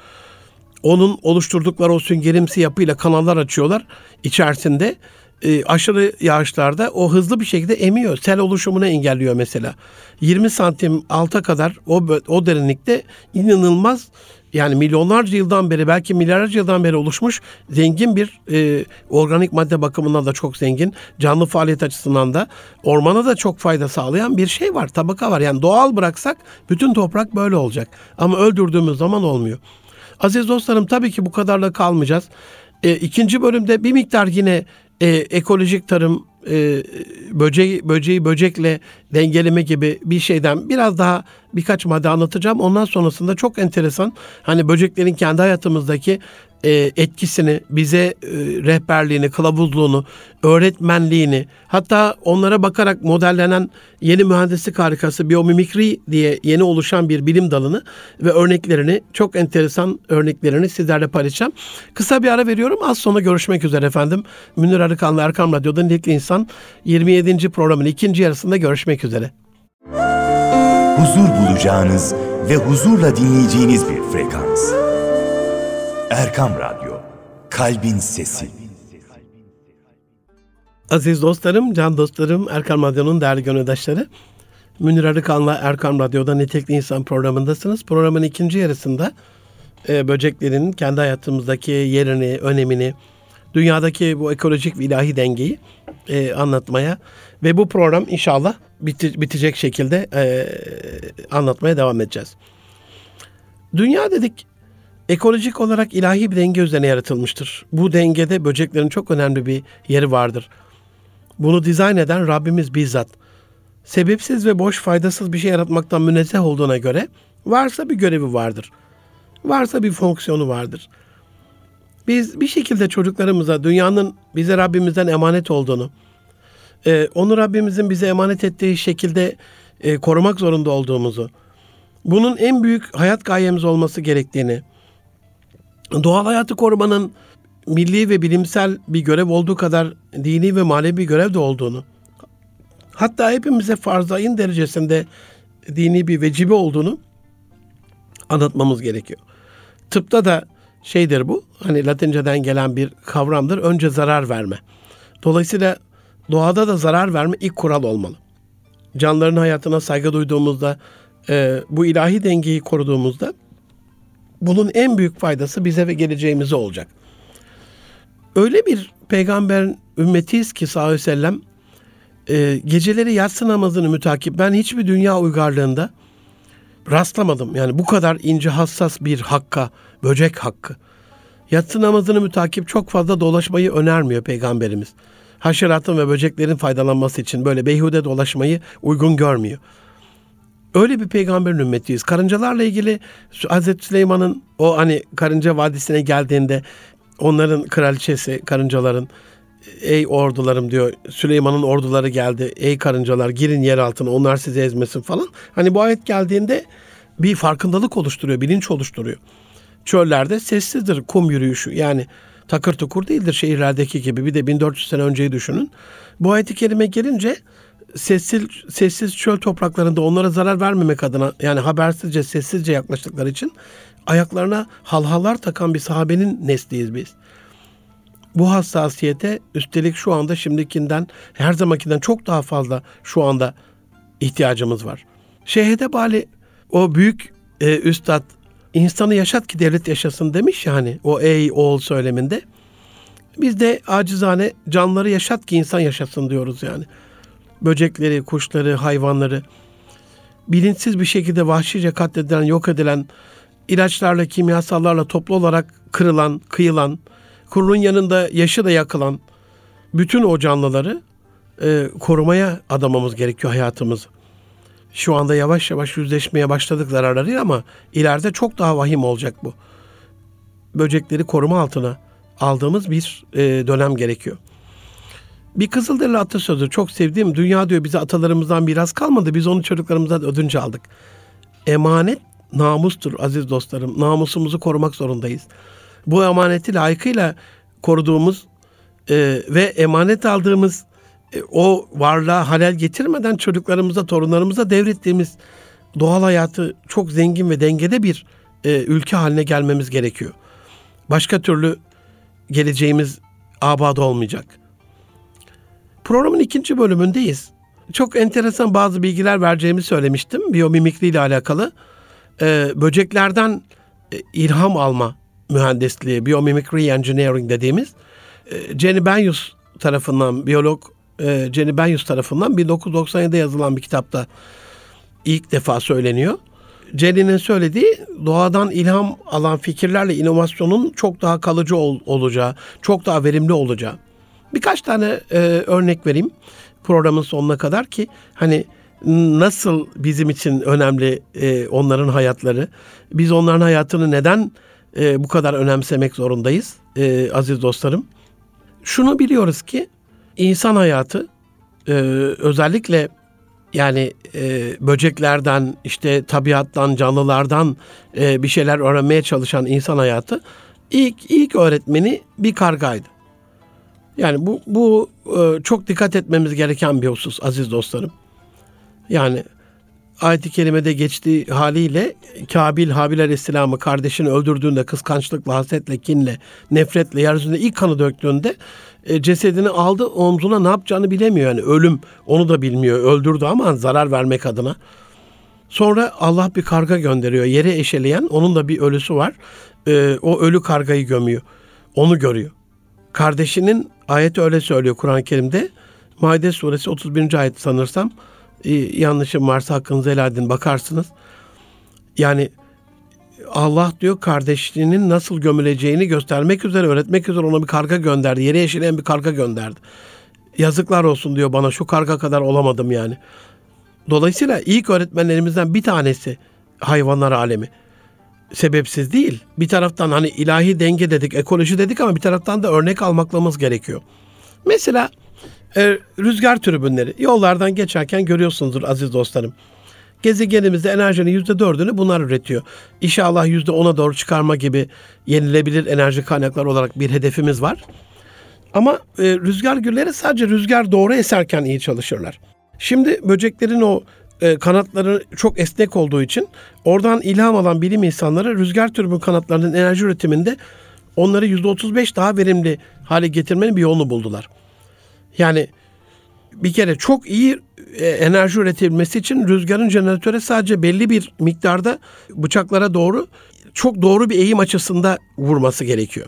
Onun oluşturdukları o süngerimsi yapıyla kanallar açıyorlar içerisinde e, aşırı yağışlarda o hızlı bir şekilde emiyor. Sel oluşumunu engelliyor mesela. 20 santim alta kadar o, o derinlikte inanılmaz yani milyonlarca yıldan beri belki milyarlarca yıldan beri oluşmuş zengin bir e, organik madde bakımından da çok zengin. Canlı faaliyet açısından da ormana da çok fayda sağlayan bir şey var. Tabaka var. Yani doğal bıraksak bütün toprak böyle olacak. Ama öldürdüğümüz zaman olmuyor. Aziz dostlarım tabii ki bu kadarla kalmayacağız. E, ikinci bölümde bir miktar yine e, ekolojik tarım, e, böceği, böceği böcekle dengeleme gibi bir şeyden biraz daha birkaç madde anlatacağım. Ondan sonrasında çok enteresan hani böceklerin kendi hayatımızdaki e, etkisini, bize e, rehberliğini, kılavuzluğunu, öğretmenliğini, hatta onlara bakarak modellenen yeni mühendislik harikası biyomimikri diye yeni oluşan bir bilim dalını ve örneklerini, çok enteresan örneklerini sizlerle paylaşacağım. Kısa bir ara veriyorum. Az sonra görüşmek üzere efendim. Münir Arıkan'la Erkam Radyo'da Nitelikli İnsan 27. programın ikinci yarısında görüşmek üzere.
Huzur bulacağınız ve huzurla dinleyeceğiniz bir frekans. Erkam Radyo, Kalbin Sesi.
Aziz dostlarım, can dostlarım, Erkam Radyo'nun değerli gönüldaşları. Münir Arıkan'la Erkam Radyo'da Nitekli İnsan programındasınız. Programın ikinci yarısında e, böceklerin kendi hayatımızdaki yerini, önemini, dünyadaki bu ekolojik ve ilahi dengeyi e, anlatmaya ve bu program inşallah biti, bitecek şekilde e, anlatmaya devam edeceğiz. Dünya dedik ekolojik olarak ilahi bir denge üzerine yaratılmıştır. Bu dengede böceklerin çok önemli bir yeri vardır. Bunu dizayn eden Rabbimiz bizzat. Sebepsiz ve boş faydasız bir şey yaratmaktan münezzeh olduğuna göre varsa bir görevi vardır. Varsa bir fonksiyonu vardır. Biz bir şekilde çocuklarımıza dünyanın bize Rabbimizden emanet olduğunu, e, onu Rabbimizin bize emanet ettiği şekilde e, korumak zorunda olduğumuzu, bunun en büyük hayat gayemiz olması gerektiğini, doğal hayatı korumanın milli ve bilimsel bir görev olduğu kadar dini ve manevi bir görev de olduğunu, hatta hepimize farzayın derecesinde dini bir vecibe olduğunu anlatmamız gerekiyor. Tıpta da şeydir bu, hani Latinceden gelen bir kavramdır, önce zarar verme. Dolayısıyla doğada da zarar verme ilk kural olmalı. Canlıların hayatına saygı duyduğumuzda, e, bu ilahi dengeyi koruduğumuzda bunun en büyük faydası bize ve geleceğimize olacak. Öyle bir peygamberin ümmetiyiz ki sallallahu aleyhi ve sellem e, geceleri yatsı namazını mütakip ben hiçbir dünya uygarlığında rastlamadım. Yani bu kadar ince hassas bir hakka, böcek hakkı. Yatsı namazını mütakip çok fazla dolaşmayı önermiyor peygamberimiz. Haşeratın ve böceklerin faydalanması için böyle beyhude dolaşmayı uygun görmüyor. Öyle bir peygamberin ümmetiyiz. Karıncalarla ilgili Hazreti Süleyman'ın o hani karınca vadisine geldiğinde onların kraliçesi karıncaların ey ordularım diyor Süleyman'ın orduları geldi ey karıncalar girin yer altına onlar sizi ezmesin falan. Hani bu ayet geldiğinde bir farkındalık oluşturuyor bilinç oluşturuyor. Çöllerde sessizdir kum yürüyüşü yani takır tukur değildir şehirlerdeki gibi bir de 1400 sene önceyi düşünün. Bu ayet-i kerime gelince sessiz sessiz çöl topraklarında onlara zarar vermemek adına yani habersizce sessizce yaklaştıkları için ayaklarına halhalar takan bir sahabenin nesliyiz biz. Bu hassasiyete üstelik şu anda şimdikinden her zamankinden çok daha fazla şu anda ihtiyacımız var. Şehide Bali o büyük e, üstad insanı yaşat ki devlet yaşasın demiş yani o ey oğul söyleminde. Biz de acizane canları yaşat ki insan yaşasın diyoruz yani. Böcekleri, kuşları, hayvanları bilinçsiz bir şekilde vahşice katledilen, yok edilen, ilaçlarla, kimyasallarla toplu olarak kırılan, kıyılan, kurunun yanında yaşı da yakılan bütün o canlıları e, korumaya adamamız gerekiyor hayatımızı. Şu anda yavaş yavaş yüzleşmeye başladık zararlarıyla ama ileride çok daha vahim olacak bu. Böcekleri koruma altına aldığımız bir e, dönem gerekiyor. Bir Kızılderili atasözü çok sevdiğim dünya diyor bize atalarımızdan biraz kalmadı biz onu çocuklarımızdan ödünç aldık. Emanet namustur aziz dostlarım. Namusumuzu korumak zorundayız. Bu emaneti layıkıyla koruduğumuz e, ve emanet aldığımız e, o varlığa halel getirmeden çocuklarımıza, torunlarımıza devrettiğimiz doğal hayatı çok zengin ve dengede bir e, ülke haline gelmemiz gerekiyor. Başka türlü geleceğimiz abad olmayacak. Programın ikinci bölümündeyiz. Çok enteresan bazı bilgiler vereceğimi söylemiştim biyomimikri ile alakalı. Ee, böceklerden e, ilham alma mühendisliği, biyomimikri engineering dediğimiz e, Jenny Banyus tarafından, biyolog e, Jenny Banyus tarafından 1997'de yazılan bir kitapta ilk defa söyleniyor. Jenny'nin söylediği doğadan ilham alan fikirlerle inovasyonun çok daha kalıcı ol, olacağı, çok daha verimli olacağı. Birkaç tane e, örnek vereyim programın sonuna kadar ki hani nasıl bizim için önemli e, onların hayatları, biz onların hayatını neden e, bu kadar önemsemek zorundayız e, aziz dostlarım. Şunu biliyoruz ki insan hayatı e, özellikle yani e, böceklerden, işte tabiattan, canlılardan e, bir şeyler öğrenmeye çalışan insan hayatı ilk ilk öğretmeni bir kargaydı. Yani bu bu e, çok dikkat etmemiz gereken bir husus aziz dostlarım. Yani ayet-i kerimede geçtiği haliyle Kabil Habil Aleyhisselam'ı kardeşini öldürdüğünde kıskançlıkla, hasetle, kinle, nefretle yeryüzünde ilk kanı döktüğünde e, cesedini aldı omzuna ne yapacağını bilemiyor. Yani ölüm onu da bilmiyor. Öldürdü ama zarar vermek adına. Sonra Allah bir karga gönderiyor. Yere eşeleyen onun da bir ölüsü var. E, o ölü kargayı gömüyor. Onu görüyor. Kardeşinin ayeti öyle söylüyor Kur'an-ı Kerim'de. Maide suresi 31. ayet sanırsam. E, yanlışım varsa hakkınızı helal edin bakarsınız. Yani Allah diyor kardeşinin nasıl gömüleceğini göstermek üzere, öğretmek üzere ona bir karga gönderdi. Yere eşeleyen bir karga gönderdi. Yazıklar olsun diyor bana şu karga kadar olamadım yani. Dolayısıyla ilk öğretmenlerimizden bir tanesi hayvanlar alemi. Sebepsiz değil. Bir taraftan hani ilahi denge dedik, ekoloji dedik ama bir taraftan da örnek almaklamız gerekiyor. Mesela e, rüzgar tribünleri yollardan geçerken görüyorsunuzdur aziz dostlarım. Gezegenimizde enerjinin yüzde dördünü bunlar üretiyor. İnşallah yüzde ona doğru çıkarma gibi yenilebilir enerji kaynakları olarak bir hedefimiz var. Ama e, rüzgar gülleri sadece rüzgar doğru eserken iyi çalışırlar. Şimdi böceklerin o e, kanatları çok esnek olduğu için oradan ilham alan bilim insanları rüzgar türbün kanatlarının enerji üretiminde onları yüzde otuz beş daha verimli hale getirmenin bir yolunu buldular. Yani bir kere çok iyi e, enerji üretilmesi için rüzgarın jeneratöre sadece belli bir miktarda bıçaklara doğru çok doğru bir eğim açısında vurması gerekiyor.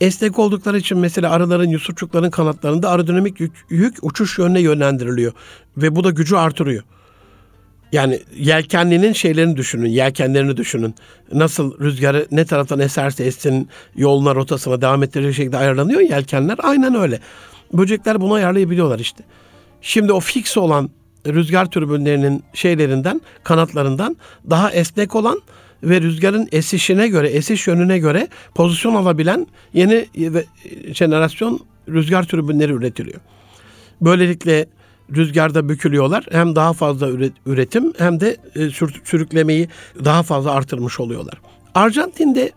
Esnek oldukları için mesela arıların, yusufçukların kanatlarında aerodinamik yük, yük uçuş yönüne yönlendiriliyor ve bu da gücü artırıyor. Yani yelkenlinin şeylerini düşünün, yelkenlerini düşünün. Nasıl rüzgarı ne taraftan eserse essin yoluna, rotasına devam ettirecek şekilde ayarlanıyor yelkenler. Aynen öyle. Böcekler bunu ayarlayabiliyorlar işte. Şimdi o fix olan rüzgar türbünlerinin şeylerinden, kanatlarından daha esnek olan ve rüzgarın esişine göre, esiş yönüne göre pozisyon alabilen yeni jenerasyon rüzgar türbünleri üretiliyor. Böylelikle rüzgarda bükülüyorlar. Hem daha fazla üretim hem de e, sürüklemeyi daha fazla artırmış oluyorlar. Arjantin'de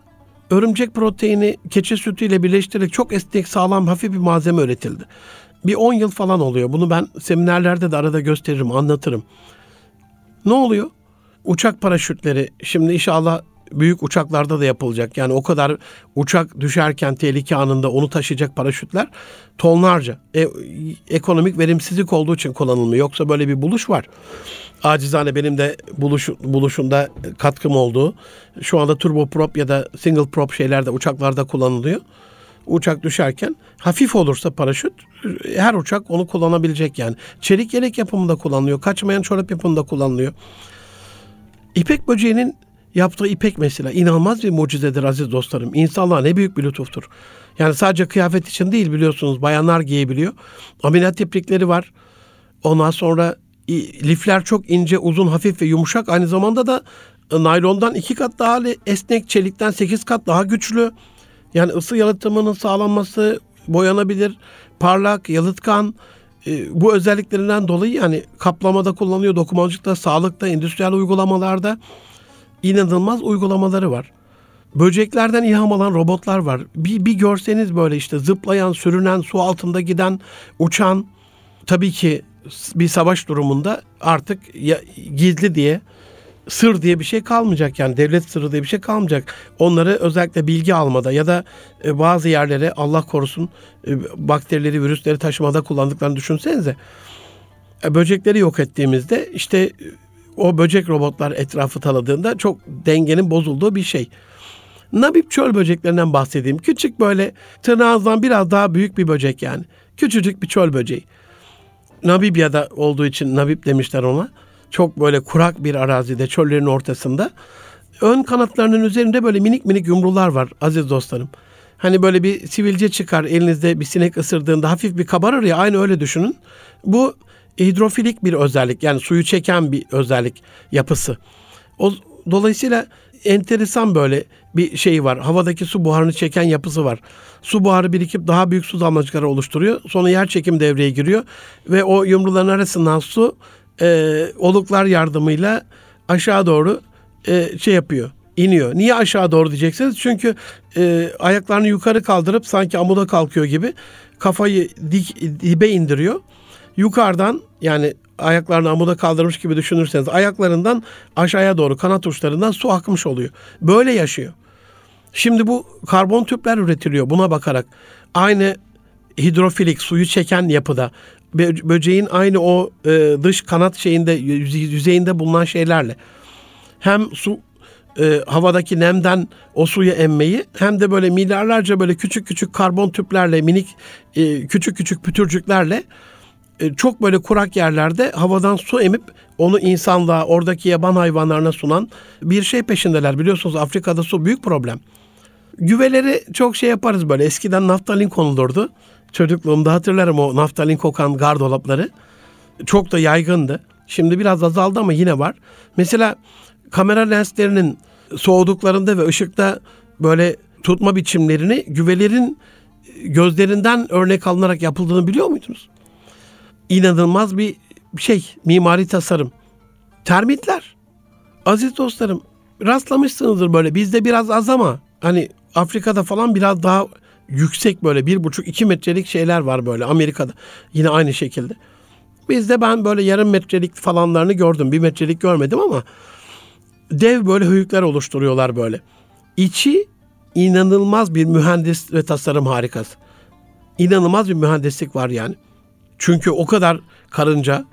örümcek proteini keçi sütüyle birleştirerek çok esnek, sağlam, hafif bir malzeme üretildi. Bir 10 yıl falan oluyor. Bunu ben seminerlerde de arada gösteririm, anlatırım. Ne oluyor? Uçak paraşütleri şimdi inşallah büyük uçaklarda da yapılacak. Yani o kadar uçak düşerken tehlike anında onu taşıyacak paraşütler tonlarca. E, ekonomik verimsizlik olduğu için kullanılmıyor. Yoksa böyle bir buluş var. Acizane benim de buluş, buluşunda katkım olduğu. Şu anda turboprop ya da single prop şeylerde uçaklarda kullanılıyor. Uçak düşerken hafif olursa paraşüt her uçak onu kullanabilecek yani. Çelik yelek yapımında kullanılıyor. Kaçmayan çorap yapımında kullanılıyor. İpek böceğinin yaptığı ipek mesela inanılmaz bir mucizedir aziz dostlarım. İnsanlığa ne büyük bir lütuftur. Yani sadece kıyafet için değil biliyorsunuz bayanlar giyebiliyor. Ameliyat iplikleri var. Ondan sonra lifler çok ince, uzun, hafif ve yumuşak. Aynı zamanda da e, naylondan iki kat daha esnek, çelikten sekiz kat daha güçlü. Yani ısı yalıtımının sağlanması, boyanabilir, parlak, yalıtkan. E, bu özelliklerinden dolayı yani kaplamada kullanılıyor, dokumacılıkta, sağlıkta, endüstriyel uygulamalarda inanılmaz uygulamaları var. Böceklerden ilham alan robotlar var. Bir, bir görseniz böyle işte zıplayan, sürünen, su altında giden, uçan. Tabii ki bir savaş durumunda artık ya, gizli diye sır diye bir şey kalmayacak yani devlet sırrı diye bir şey kalmayacak. Onları özellikle bilgi almada ya da e, bazı yerlere Allah korusun e, bakterileri, virüsleri taşımada kullandıklarını düşünsenize. E, böcekleri yok ettiğimizde işte o böcek robotlar etrafı taladığında çok dengenin bozulduğu bir şey. Nabip çöl böceklerinden bahsedeyim. Küçük böyle tırnağınızdan biraz daha büyük bir böcek yani. Küçücük bir çöl böceği. Namibya'da olduğu için Nabip demişler ona. Çok böyle kurak bir arazide, çöllerin ortasında. Ön kanatlarının üzerinde böyle minik minik yumrular var aziz dostlarım. Hani böyle bir sivilce çıkar elinizde bir sinek ısırdığında hafif bir kabarır ya aynı öyle düşünün. Bu hidrofilik bir özellik yani suyu çeken bir özellik yapısı. O dolayısıyla enteresan böyle bir şey var. Havadaki su buharını çeken yapısı var. Su buharı birikip daha büyük su damlacıkları oluşturuyor. Sonra yer çekim devreye giriyor ve o yumruların arasından su e, oluklar yardımıyla aşağı doğru e, şey yapıyor iniyor. Niye aşağı doğru diyeceksiniz? Çünkü e, ayaklarını yukarı kaldırıp sanki amuda kalkıyor gibi kafayı dik, dibe indiriyor. Yukarıdan yani ayaklarını amuda kaldırmış gibi düşünürseniz ayaklarından aşağıya doğru kanat uçlarından su akmış oluyor. Böyle yaşıyor. Şimdi bu karbon tüpler üretiliyor buna bakarak. Aynı hidrofilik suyu çeken yapıda böceğin aynı o e, dış kanat şeyinde yüzeyinde bulunan şeylerle hem su e, havadaki nemden o suyu emmeyi hem de böyle milyarlarca böyle küçük küçük karbon tüplerle minik e, küçük küçük pütürcüklerle e, çok böyle kurak yerlerde havadan su emip onu insanlığa oradaki yaban hayvanlarına sunan bir şey peşindeler. Biliyorsunuz Afrika'da su büyük problem. Güveleri çok şey yaparız böyle. Eskiden naftalin konulurdu. Çocukluğumda hatırlarım o naftalin kokan gardolapları. Çok da yaygındı. Şimdi biraz azaldı ama yine var. Mesela kamera lenslerinin soğuduklarında ve ışıkta böyle tutma biçimlerini güvelerin gözlerinden örnek alınarak yapıldığını biliyor muydunuz? İnanılmaz bir şey, mimari tasarım. Termitler. Aziz dostlarım, rastlamışsınızdır böyle. Bizde biraz az ama hani Afrika'da falan biraz daha yüksek böyle bir buçuk iki metrelik şeyler var böyle Amerika'da. Yine aynı şekilde. Bizde ben böyle yarım metrelik falanlarını gördüm. Bir metrelik görmedim ama dev böyle höyükler oluşturuyorlar böyle. İçi inanılmaz bir mühendis ve tasarım harikası. İnanılmaz bir mühendislik var yani. Çünkü o kadar karınca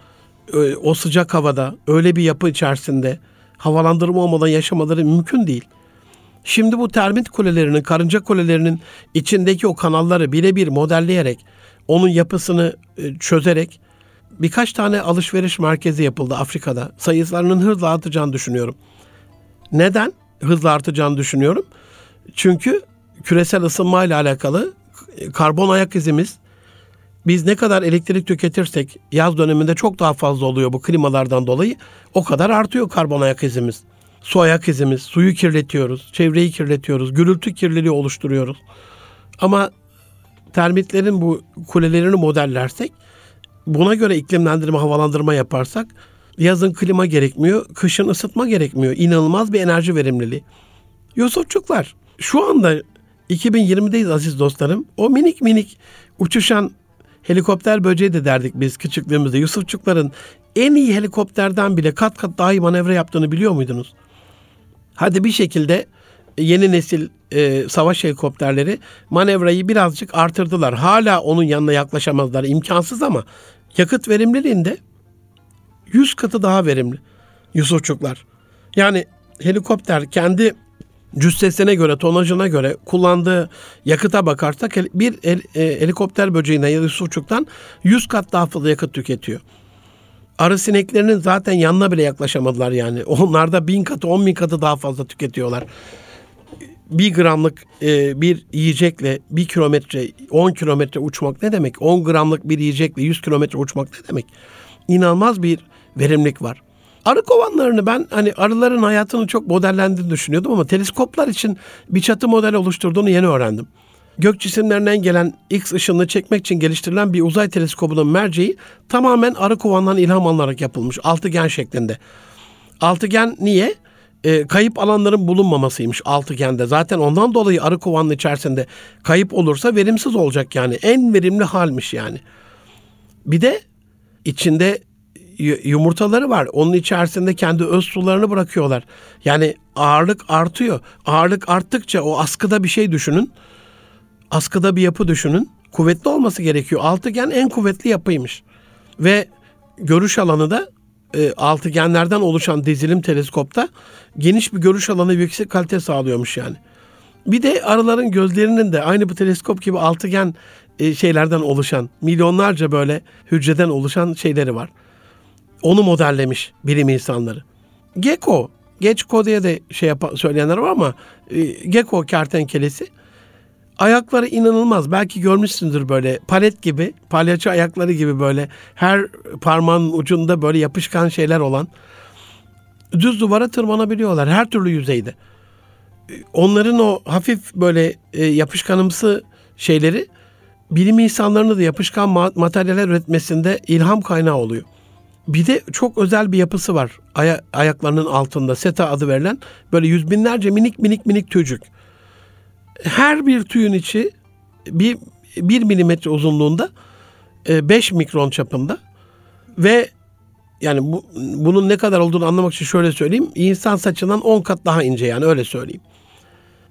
e, o sıcak havada öyle bir yapı içerisinde havalandırma olmadan yaşamaları mümkün değil. Şimdi bu termit kulelerinin, karınca kulelerinin içindeki o kanalları birebir modelleyerek, onun yapısını e, çözerek birkaç tane alışveriş merkezi yapıldı Afrika'da. Sayılarının hızla artacağını düşünüyorum. Neden hızla artacağını düşünüyorum? Çünkü küresel ısınma ile alakalı karbon ayak izimiz biz ne kadar elektrik tüketirsek yaz döneminde çok daha fazla oluyor bu klimalardan dolayı. O kadar artıyor karbon ayak izimiz. Su ayak izimiz, suyu kirletiyoruz, çevreyi kirletiyoruz, gürültü kirliliği oluşturuyoruz. Ama termitlerin bu kulelerini modellersek, buna göre iklimlendirme, havalandırma yaparsak yazın klima gerekmiyor, kışın ısıtma gerekmiyor. İnanılmaz bir enerji verimliliği. Yusufçuklar, şu anda 2020'deyiz aziz dostlarım. O minik minik uçuşan helikopter böceği de derdik biz küçüklüğümüzde. Yusufçukların en iyi helikopterden bile kat kat daha iyi manevra yaptığını biliyor muydunuz? Hadi bir şekilde yeni nesil e, savaş helikopterleri manevrayı birazcık artırdılar. Hala onun yanına yaklaşamazlar. imkansız ama yakıt verimliliğinde 100 katı daha verimli Yusufçuklar. Yani helikopter kendi cüssesine göre, tonajına göre kullandığı yakıta bakarsak bir el, e, helikopter böceğinden ya da Yusufçuk'tan 100 kat daha fazla yakıt tüketiyor. Arı sineklerinin zaten yanına bile yaklaşamadılar yani. Onlar da bin katı, on bin katı daha fazla tüketiyorlar. Bir gramlık e, bir yiyecekle bir kilometre, on kilometre uçmak ne demek? On gramlık bir yiyecekle yüz kilometre uçmak ne demek? İnanılmaz bir verimlilik var. Arı kovanlarını ben hani arıların hayatını çok modellendiğini düşünüyordum ama teleskoplar için bir çatı model oluşturduğunu yeni öğrendim gök cisimlerinden gelen X ışınını çekmek için geliştirilen bir uzay teleskobunun merceği tamamen arı kovandan ilham alınarak yapılmış. Altıgen şeklinde. Altıgen niye? e, kayıp alanların bulunmamasıymış altıgende. Zaten ondan dolayı arı kovanın içerisinde kayıp olursa verimsiz olacak yani. En verimli halmiş yani. Bir de içinde yumurtaları var. Onun içerisinde kendi öz sularını bırakıyorlar. Yani ağırlık artıyor. Ağırlık arttıkça o askıda bir şey düşünün. Askıda bir yapı düşünün. Kuvvetli olması gerekiyor. Altıgen en kuvvetli yapıymış. Ve görüş alanı da e, altıgenlerden oluşan dizilim teleskopta geniş bir görüş alanı yüksek kalite sağlıyormuş yani. Bir de arıların gözlerinin de aynı bu teleskop gibi altıgen e, şeylerden oluşan, milyonlarca böyle hücreden oluşan şeyleri var. Onu modellemiş bilim insanları. Gecko, Gecko diye de şey yapa, söyleyenler var ama e, Gecko kertenkelesi ayakları inanılmaz. Belki görmüşsündür böyle palet gibi, palyaço ayakları gibi böyle her parmağın ucunda böyle yapışkan şeyler olan düz duvara tırmanabiliyorlar her türlü yüzeyde. Onların o hafif böyle e, yapışkanımsı şeyleri bilim insanlarını da yapışkan ma- materyaller üretmesinde ilham kaynağı oluyor. Bir de çok özel bir yapısı var aya- ayaklarının altında seta adı verilen böyle yüz binlerce minik minik minik tüycük. Her bir tüyün içi bir, bir milimetre uzunluğunda 5 mikron çapında ve yani bu, bunun ne kadar olduğunu anlamak için şöyle söyleyeyim. İnsan saçından 10 kat daha ince yani öyle söyleyeyim.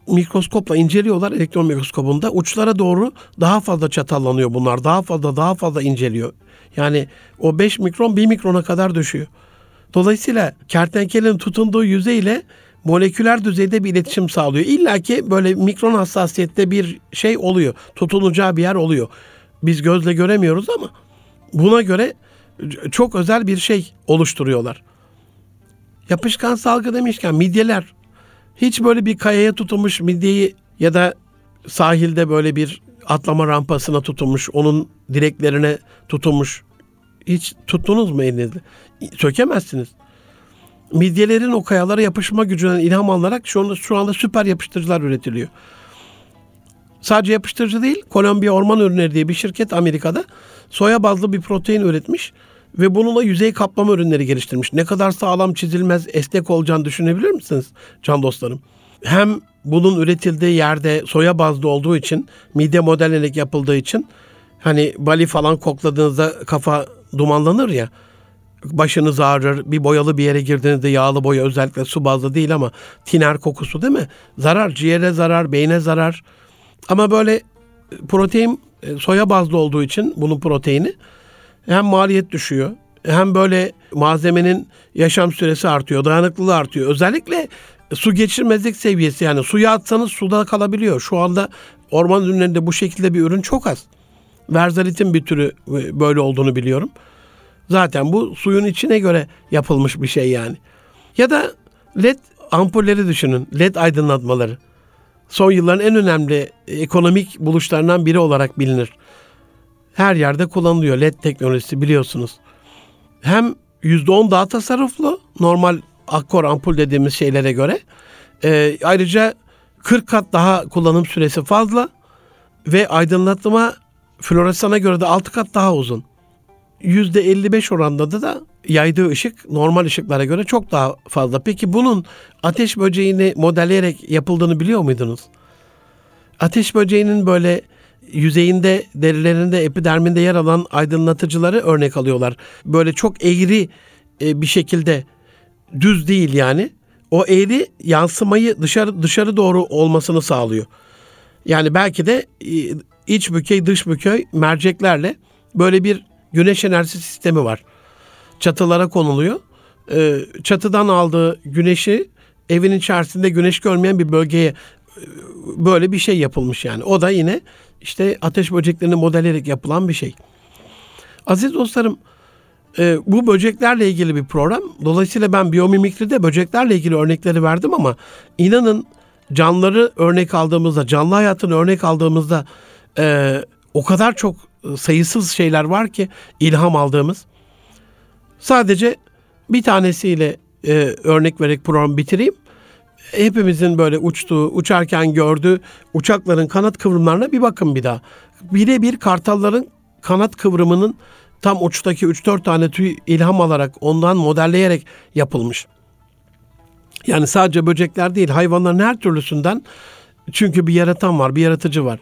Mikroskopla inceliyorlar elektron mikroskobunda. Uçlara doğru daha fazla çatallanıyor bunlar. Daha fazla daha fazla inceliyor. Yani o 5 mikron 1 mikrona kadar düşüyor. Dolayısıyla kertenkelenin tutunduğu yüzeyle moleküler düzeyde bir iletişim sağlıyor. İlla ki böyle mikron hassasiyette bir şey oluyor. Tutunacağı bir yer oluyor. Biz gözle göremiyoruz ama buna göre çok özel bir şey oluşturuyorlar. Yapışkan salgı demişken midyeler hiç böyle bir kayaya tutunmuş midyeyi ya da sahilde böyle bir atlama rampasına tutunmuş, onun direklerine tutunmuş. Hiç tuttunuz mu elinizle? Sökemezsiniz. Midyelerin o kayalara yapışma gücünden ilham alarak şu anda, şu anda süper yapıştırıcılar üretiliyor. Sadece yapıştırıcı değil, Kolombiya Orman Ürünleri diye bir şirket Amerika'da soya bazlı bir protein üretmiş ve bununla yüzey kaplama ürünleri geliştirmiş. Ne kadar sağlam çizilmez, esnek olacağını düşünebilir misiniz can dostlarım? Hem bunun üretildiği yerde soya bazlı olduğu için, mide modellenerek yapıldığı için hani bali falan kokladığınızda kafa dumanlanır ya başınız ağrır. Bir boyalı bir yere girdiğinizde yağlı boya özellikle su bazlı değil ama tiner kokusu değil mi? Zarar, ciğere zarar, beyne zarar. Ama böyle protein soya bazlı olduğu için bunun proteini hem maliyet düşüyor hem böyle malzemenin yaşam süresi artıyor, dayanıklılığı artıyor. Özellikle su geçirmezlik seviyesi yani suya atsanız suda kalabiliyor. Şu anda orman ürünlerinde bu şekilde bir ürün çok az. Verzalitin bir türü böyle olduğunu biliyorum. Zaten bu suyun içine göre yapılmış bir şey yani. Ya da led ampulleri düşünün. Led aydınlatmaları. Son yılların en önemli ekonomik buluşlarından biri olarak bilinir. Her yerde kullanılıyor led teknolojisi biliyorsunuz. Hem %10 daha tasarruflu normal akkor ampul dediğimiz şeylere göre. E, ayrıca 40 kat daha kullanım süresi fazla ve aydınlatma floresana göre de 6 kat daha uzun. %55 oranda da yaydığı ışık normal ışıklara göre çok daha fazla. Peki bunun ateş böceğini modelleyerek yapıldığını biliyor muydunuz? Ateş böceğinin böyle yüzeyinde, derilerinde, epiderminde yer alan aydınlatıcıları örnek alıyorlar. Böyle çok eğri bir şekilde düz değil yani. O eğri yansımayı dışarı dışarı doğru olmasını sağlıyor. Yani belki de iç bükey dış bükey merceklerle böyle bir güneş enerjisi sistemi var. Çatılara konuluyor. Çatıdan aldığı güneşi evin içerisinde güneş görmeyen bir bölgeye böyle bir şey yapılmış yani. O da yine işte ateş böceklerini modelleyerek yapılan bir şey. Aziz dostlarım bu böceklerle ilgili bir program. Dolayısıyla ben biyomimikride böceklerle ilgili örnekleri verdim ama inanın canlıları örnek aldığımızda, canlı hayatını örnek aldığımızda o kadar çok sayısız şeyler var ki ilham aldığımız. Sadece bir tanesiyle e, örnek vererek programı bitireyim. Hepimizin böyle uçtuğu, uçarken gördüğü uçakların kanat kıvrımlarına bir bakın bir daha. Birebir kartalların kanat kıvrımının tam uçtaki 3-4 tane tüy ilham alarak ondan modelleyerek yapılmış. Yani sadece böcekler değil, hayvanların her türlüsünden çünkü bir yaratan var, bir yaratıcı var.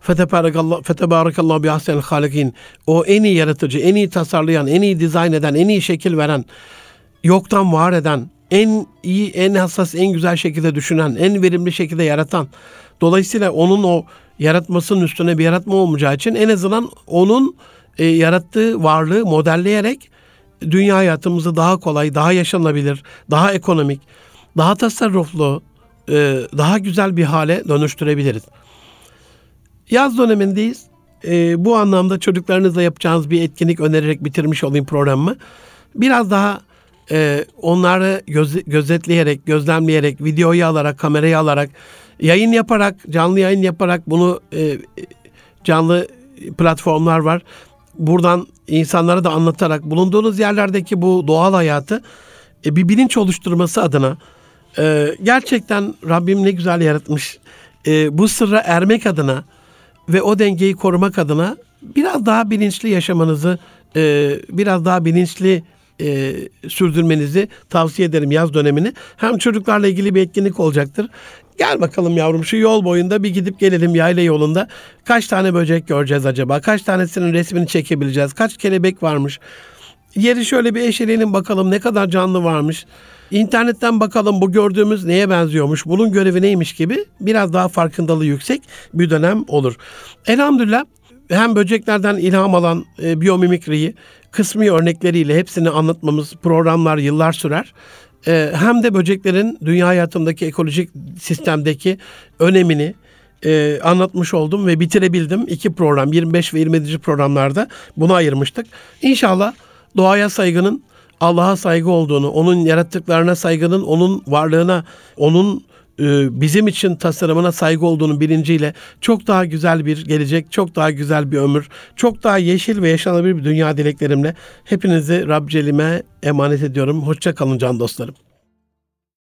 Fetebarakallah fetebarakallahu bi ahsenil halikin. O en iyi yaratıcı, en iyi tasarlayan, en iyi dizayn eden, en iyi şekil veren, yoktan var eden, en iyi, en hassas, en güzel şekilde düşünen, en verimli şekilde yaratan. Dolayısıyla onun o yaratmasının üstüne bir yaratma olmayacağı için en azından onun e, yarattığı varlığı modelleyerek dünya hayatımızı daha kolay, daha yaşanabilir, daha ekonomik, daha tasarruflu, e, daha güzel bir hale dönüştürebiliriz. Yaz dönemindeyiz. E, bu anlamda çocuklarınızla yapacağınız bir etkinlik önererek bitirmiş olayım programımı. Biraz daha e, onları göz, gözetleyerek, gözlemleyerek, videoyu alarak, kamerayı alarak, yayın yaparak, canlı yayın yaparak bunu e, canlı platformlar var. Buradan insanlara da anlatarak bulunduğunuz yerlerdeki bu doğal hayatı e, bir bilinç oluşturması adına e, gerçekten Rabbim ne güzel yaratmış. E, bu sırra ermek adına ve o dengeyi korumak adına biraz daha bilinçli yaşamanızı, e, biraz daha bilinçli e, sürdürmenizi tavsiye ederim yaz dönemini. Hem çocuklarla ilgili bir etkinlik olacaktır. Gel bakalım yavrum şu yol boyunda bir gidip gelelim yayla yolunda. Kaç tane böcek göreceğiz acaba? Kaç tanesinin resmini çekebileceğiz? Kaç kelebek varmış? Yeri şöyle bir eşeleyelim bakalım ne kadar canlı varmış. İnternetten bakalım bu gördüğümüz neye benziyormuş, bunun görevi neymiş gibi biraz daha farkındalığı yüksek bir dönem olur. Elhamdülillah hem böceklerden ilham alan e, biyomimikriyi kısmi örnekleriyle hepsini anlatmamız programlar yıllar sürer. E, hem de böceklerin dünya hayatındaki ekolojik sistemdeki önemini e, anlatmış oldum ve bitirebildim. İki program 25 ve 27. programlarda bunu ayırmıştık. İnşallah doğaya saygının Allah'a saygı olduğunu, onun yarattıklarına saygının, onun varlığına, onun e, bizim için tasarımına saygı olduğunu bilinciyle çok daha güzel bir gelecek, çok daha güzel bir ömür, çok daha yeşil ve yaşanabilir bir dünya dileklerimle hepinizi Rabcelime emanet ediyorum. Hoşça kalın can dostlarım.